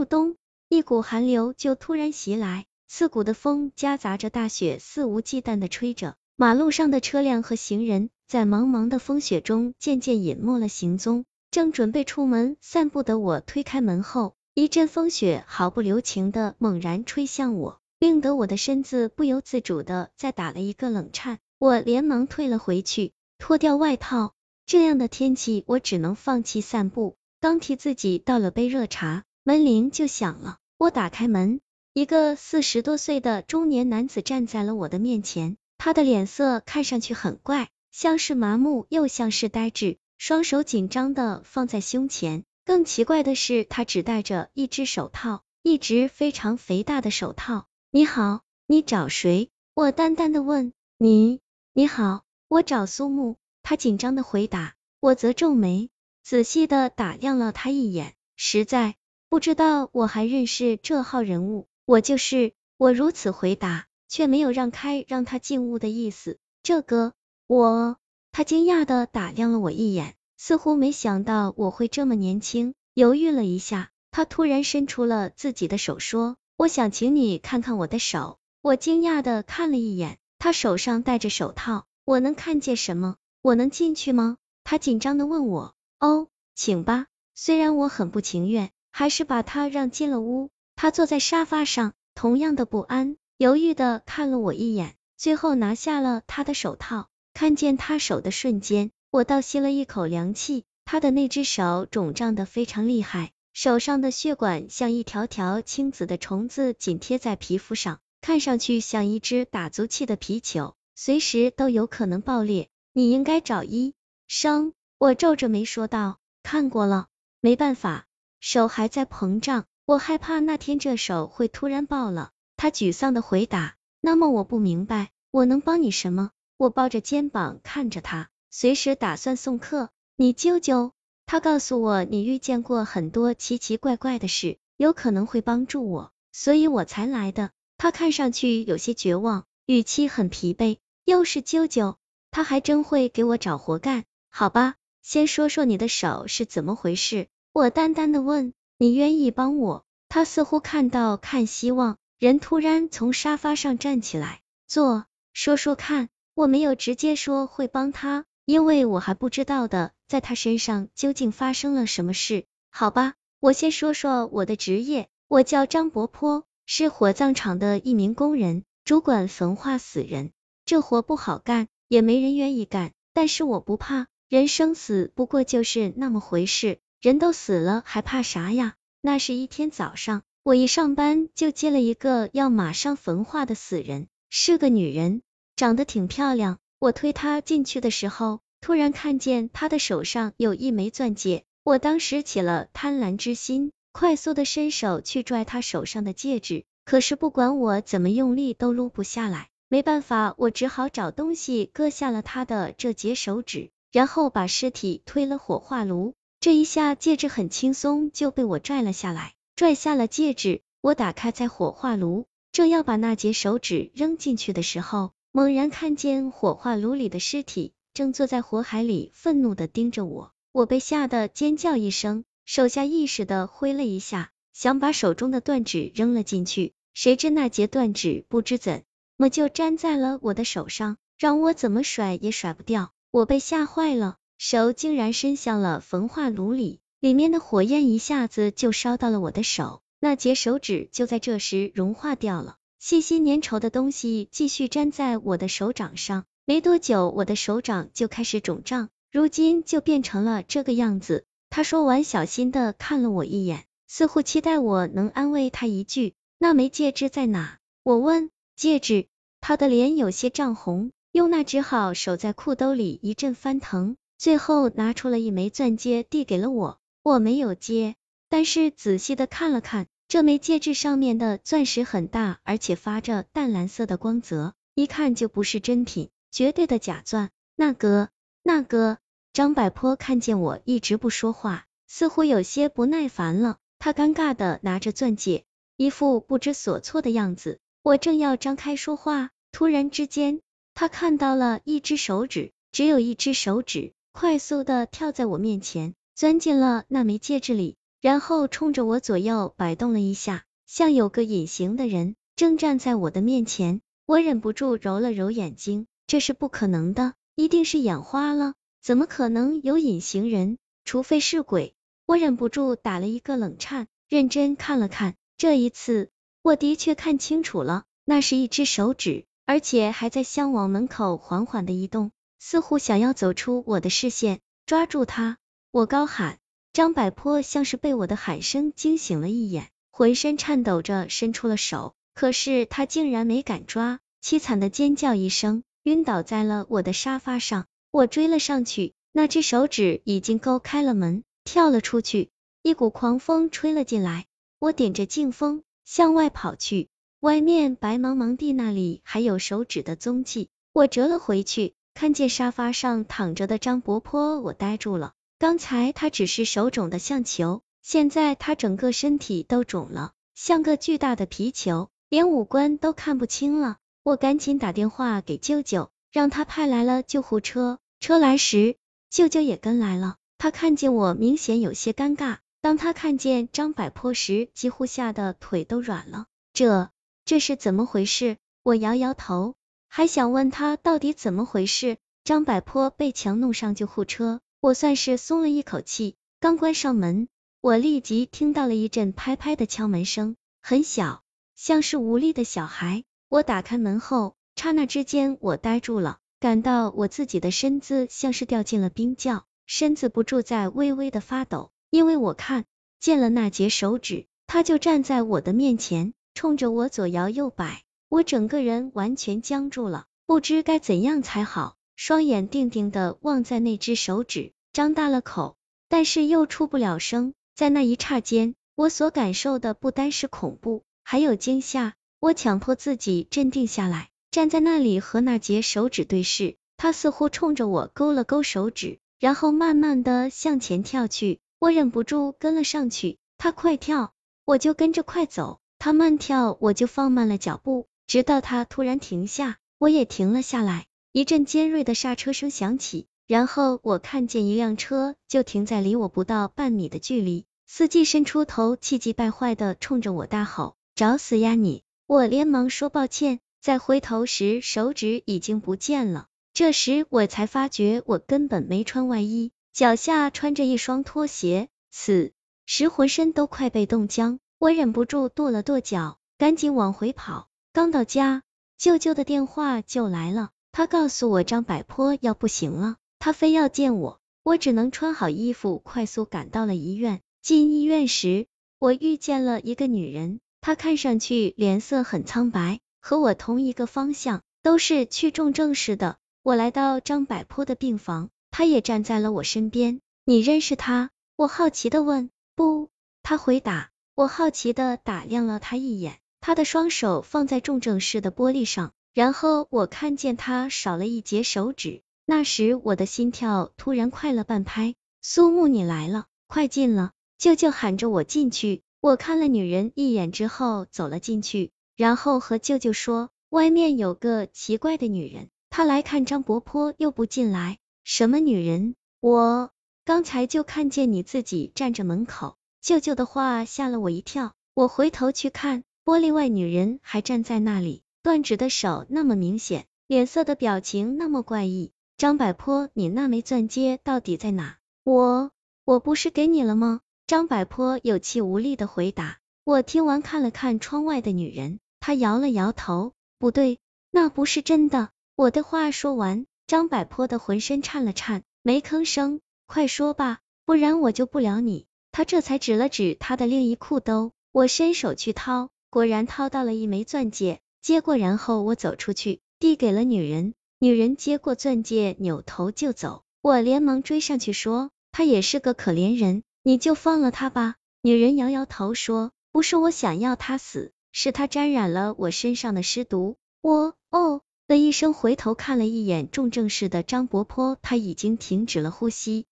入冬，一股寒流就突然袭来，刺骨的风夹杂着大雪，肆无忌惮的吹着。马路上的车辆和行人在茫茫的风雪中渐渐隐没了行踪。正准备出门散步的我推开门后，一阵风雪毫不留情的猛然吹向我，令得我的身子不由自主的再打了一个冷颤。我连忙退了回去，脱掉外套。这样的天气，我只能放弃散步。刚替自己倒了杯热茶，门铃就响了。我打开门，一个四十多岁的中年男子站在了我的面前。他的脸色看上去很怪，像是麻木，又像是呆滞，双手紧张的放在胸前。更奇怪的是，他只戴着一只手套，一只非常肥大的手套。你好，你找谁？我淡淡的问。你，你好，我找苏木。他紧张的回答。我则皱眉，仔细的打量了他一眼，实在不知道我还认识这号人物。我就是，我如此回答。却没有让开让他进屋的意思。这个，我，他惊讶的打量了我一眼，似乎没想到我会这么年轻。犹豫了一下，他突然伸出了自己的手，说：“我想请你看看我的手。”我惊讶的看了一眼，他手上戴着手套，我能看见什么？我能进去吗？他紧张的问我。哦，请吧。虽然我很不情愿，还是把他让进了屋。他坐在沙发上，同样的不安。犹豫的看了我一眼，最后拿下了他的手套。看见他手的瞬间，我倒吸了一口凉气。他的那只手肿胀的非常厉害，手上的血管像一条条青紫的虫子紧贴在皮肤上，看上去像一只打足气的皮球，随时都有可能爆裂。你应该找医生。我皱着眉说道。看过了，没办法，手还在膨胀，我害怕那天这手会突然爆了。他沮丧的回答：“那么我不明白，我能帮你什么？”我抱着肩膀看着他，随时打算送客。你舅舅，他告诉我你遇见过很多奇奇怪怪的事，有可能会帮助我，所以我才来的。他看上去有些绝望，语气很疲惫。又是舅舅，他还真会给我找活干。好吧，先说说你的手是怎么回事？我淡淡的问。你愿意帮我？他似乎看到看希望。人突然从沙发上站起来，坐，说说看。我没有直接说会帮他，因为我还不知道的，在他身上究竟发生了什么事。好吧，我先说说我的职业，我叫张伯坡，是火葬场的一名工人，主管焚化死人。这活不好干，也没人愿意干，但是我不怕，人生死不过就是那么回事，人都死了还怕啥呀？那是一天早上。我一上班就接了一个要马上焚化的死人，是个女人，长得挺漂亮。我推她进去的时候，突然看见她的手上有一枚钻戒，我当时起了贪婪之心，快速的伸手去拽她手上的戒指，可是不管我怎么用力都撸不下来，没办法，我只好找东西割下了她的这节手指，然后把尸体推了火化炉，这一下戒指很轻松就被我拽了下来。拽下了戒指，我打开在火化炉，正要把那截手指扔进去的时候，猛然看见火化炉里的尸体正坐在火海里，愤怒的盯着我。我被吓得尖叫一声，手下意识的挥了一下，想把手中的断指扔了进去，谁知那截断指不知怎么就粘在了我的手上，让我怎么甩也甩不掉。我被吓坏了，手竟然伸向了焚化炉里。里面的火焰一下子就烧到了我的手，那节手指就在这时融化掉了。细细粘稠的东西继续粘在我的手掌上，没多久我的手掌就开始肿胀，如今就变成了这个样子。他说完，小心的看了我一眼，似乎期待我能安慰他一句：“那枚戒指在哪？”我问：“戒指？”他的脸有些涨红，用那只好手在裤兜里一阵翻腾，最后拿出了一枚钻戒递给了我。我没有接，但是仔细的看了看，这枚戒指上面的钻石很大，而且发着淡蓝色的光泽，一看就不是真品，绝对的假钻。那个，那个，张百坡看见我一直不说话，似乎有些不耐烦了，他尴尬的拿着钻戒，一副不知所措的样子。我正要张开说话，突然之间，他看到了一只手指，只有一只手指，快速的跳在我面前。钻进了那枚戒指里，然后冲着我左右摆动了一下，像有个隐形的人正站在我的面前。我忍不住揉了揉眼睛，这是不可能的，一定是眼花了，怎么可能有隐形人？除非是鬼。我忍不住打了一个冷颤，认真看了看，这一次我的确看清楚了，那是一只手指，而且还在向往门口缓缓的移动，似乎想要走出我的视线。抓住他！我高喊。张百坡像是被我的喊声惊醒了一眼，浑身颤抖着伸出了手，可是他竟然没敢抓，凄惨的尖叫一声，晕倒在了我的沙发上。我追了上去，那只手指已经勾开了门，跳了出去。一股狂风吹了进来，我顶着劲风向外跑去，外面白茫茫地，那里还有手指的踪迹。我折了回去，看见沙发上躺着的张伯坡，我呆住了。刚才他只是手肿的像球，现在他整个身体都肿了，像个巨大的皮球，连五官都看不清了。我赶紧打电话给舅舅，让他派来了救护车。车来时，舅舅也跟来了。他看见我，明显有些尴尬。当他看见张百坡时，几乎吓得腿都软了。这这是怎么回事？我摇摇头，还想问他到底怎么回事。张百坡被强弄上救护车。我算是松了一口气，刚关上门，我立即听到了一阵拍拍的敲门声，很小，像是无力的小孩。我打开门后，刹那之间我呆住了，感到我自己的身子像是掉进了冰窖，身子不住在微微的发抖，因为我看见了那截手指，他就站在我的面前，冲着我左摇右摆，我整个人完全僵住了，不知该怎样才好。双眼定定的望在那只手指，张大了口，但是又出不了声。在那一刹间，我所感受的不单是恐怖，还有惊吓。我强迫自己镇定下来，站在那里和那截手指对视。他似乎冲着我勾了勾手指，然后慢慢的向前跳去。我忍不住跟了上去。他快跳，我就跟着快走；他慢跳，我就放慢了脚步，直到他突然停下，我也停了下来。一阵尖锐的刹车声响起，然后我看见一辆车就停在离我不到半米的距离，司机伸出头，气急败坏的冲着我大吼：“找死呀你！”我连忙说抱歉，再回头时手指已经不见了。这时我才发觉我根本没穿外衣，脚下穿着一双拖鞋，此时浑身都快被冻僵。我忍不住跺了跺脚，赶紧往回跑。刚到家，舅舅的电话就来了。他告诉我张百坡要不行了，他非要见我，我只能穿好衣服，快速赶到了医院。进医院时，我遇见了一个女人，她看上去脸色很苍白，和我同一个方向，都是去重症室的。我来到张百坡的病房，他也站在了我身边。你认识他？我好奇的问。不，他回答。我好奇的打量了他一眼，他的双手放在重症室的玻璃上。然后我看见他少了一截手指，那时我的心跳突然快了半拍。苏木，你来了，快进了！舅舅喊着我进去。我看了女人一眼之后走了进去，然后和舅舅说，外面有个奇怪的女人，她来看张伯坡又不进来。什么女人？我刚才就看见你自己站着门口。舅舅的话吓了我一跳，我回头去看，玻璃外女人还站在那里。断指的手那么明显，脸色的表情那么怪异。张百坡，你那枚钻戒到底在哪？我我不是给你了吗？张百坡有气无力的回答。我听完看了看窗外的女人，她摇了摇头，不对，那不是真的。我的话说完，张百坡的浑身颤了颤，没吭声。快说吧，不然我救不了你。他这才指了指他的另一裤兜，我伸手去掏，果然掏到了一枚钻戒。接过，然后我走出去，递给了女人。女人接过钻戒，扭头就走。我连忙追上去说：“他也是个可怜人，你就放了他吧。”女人摇摇头说：“不是我想要他死，是他沾染了我身上的尸毒。”我哦的一声回头看了一眼重症室的张伯坡，他已经停止了呼吸，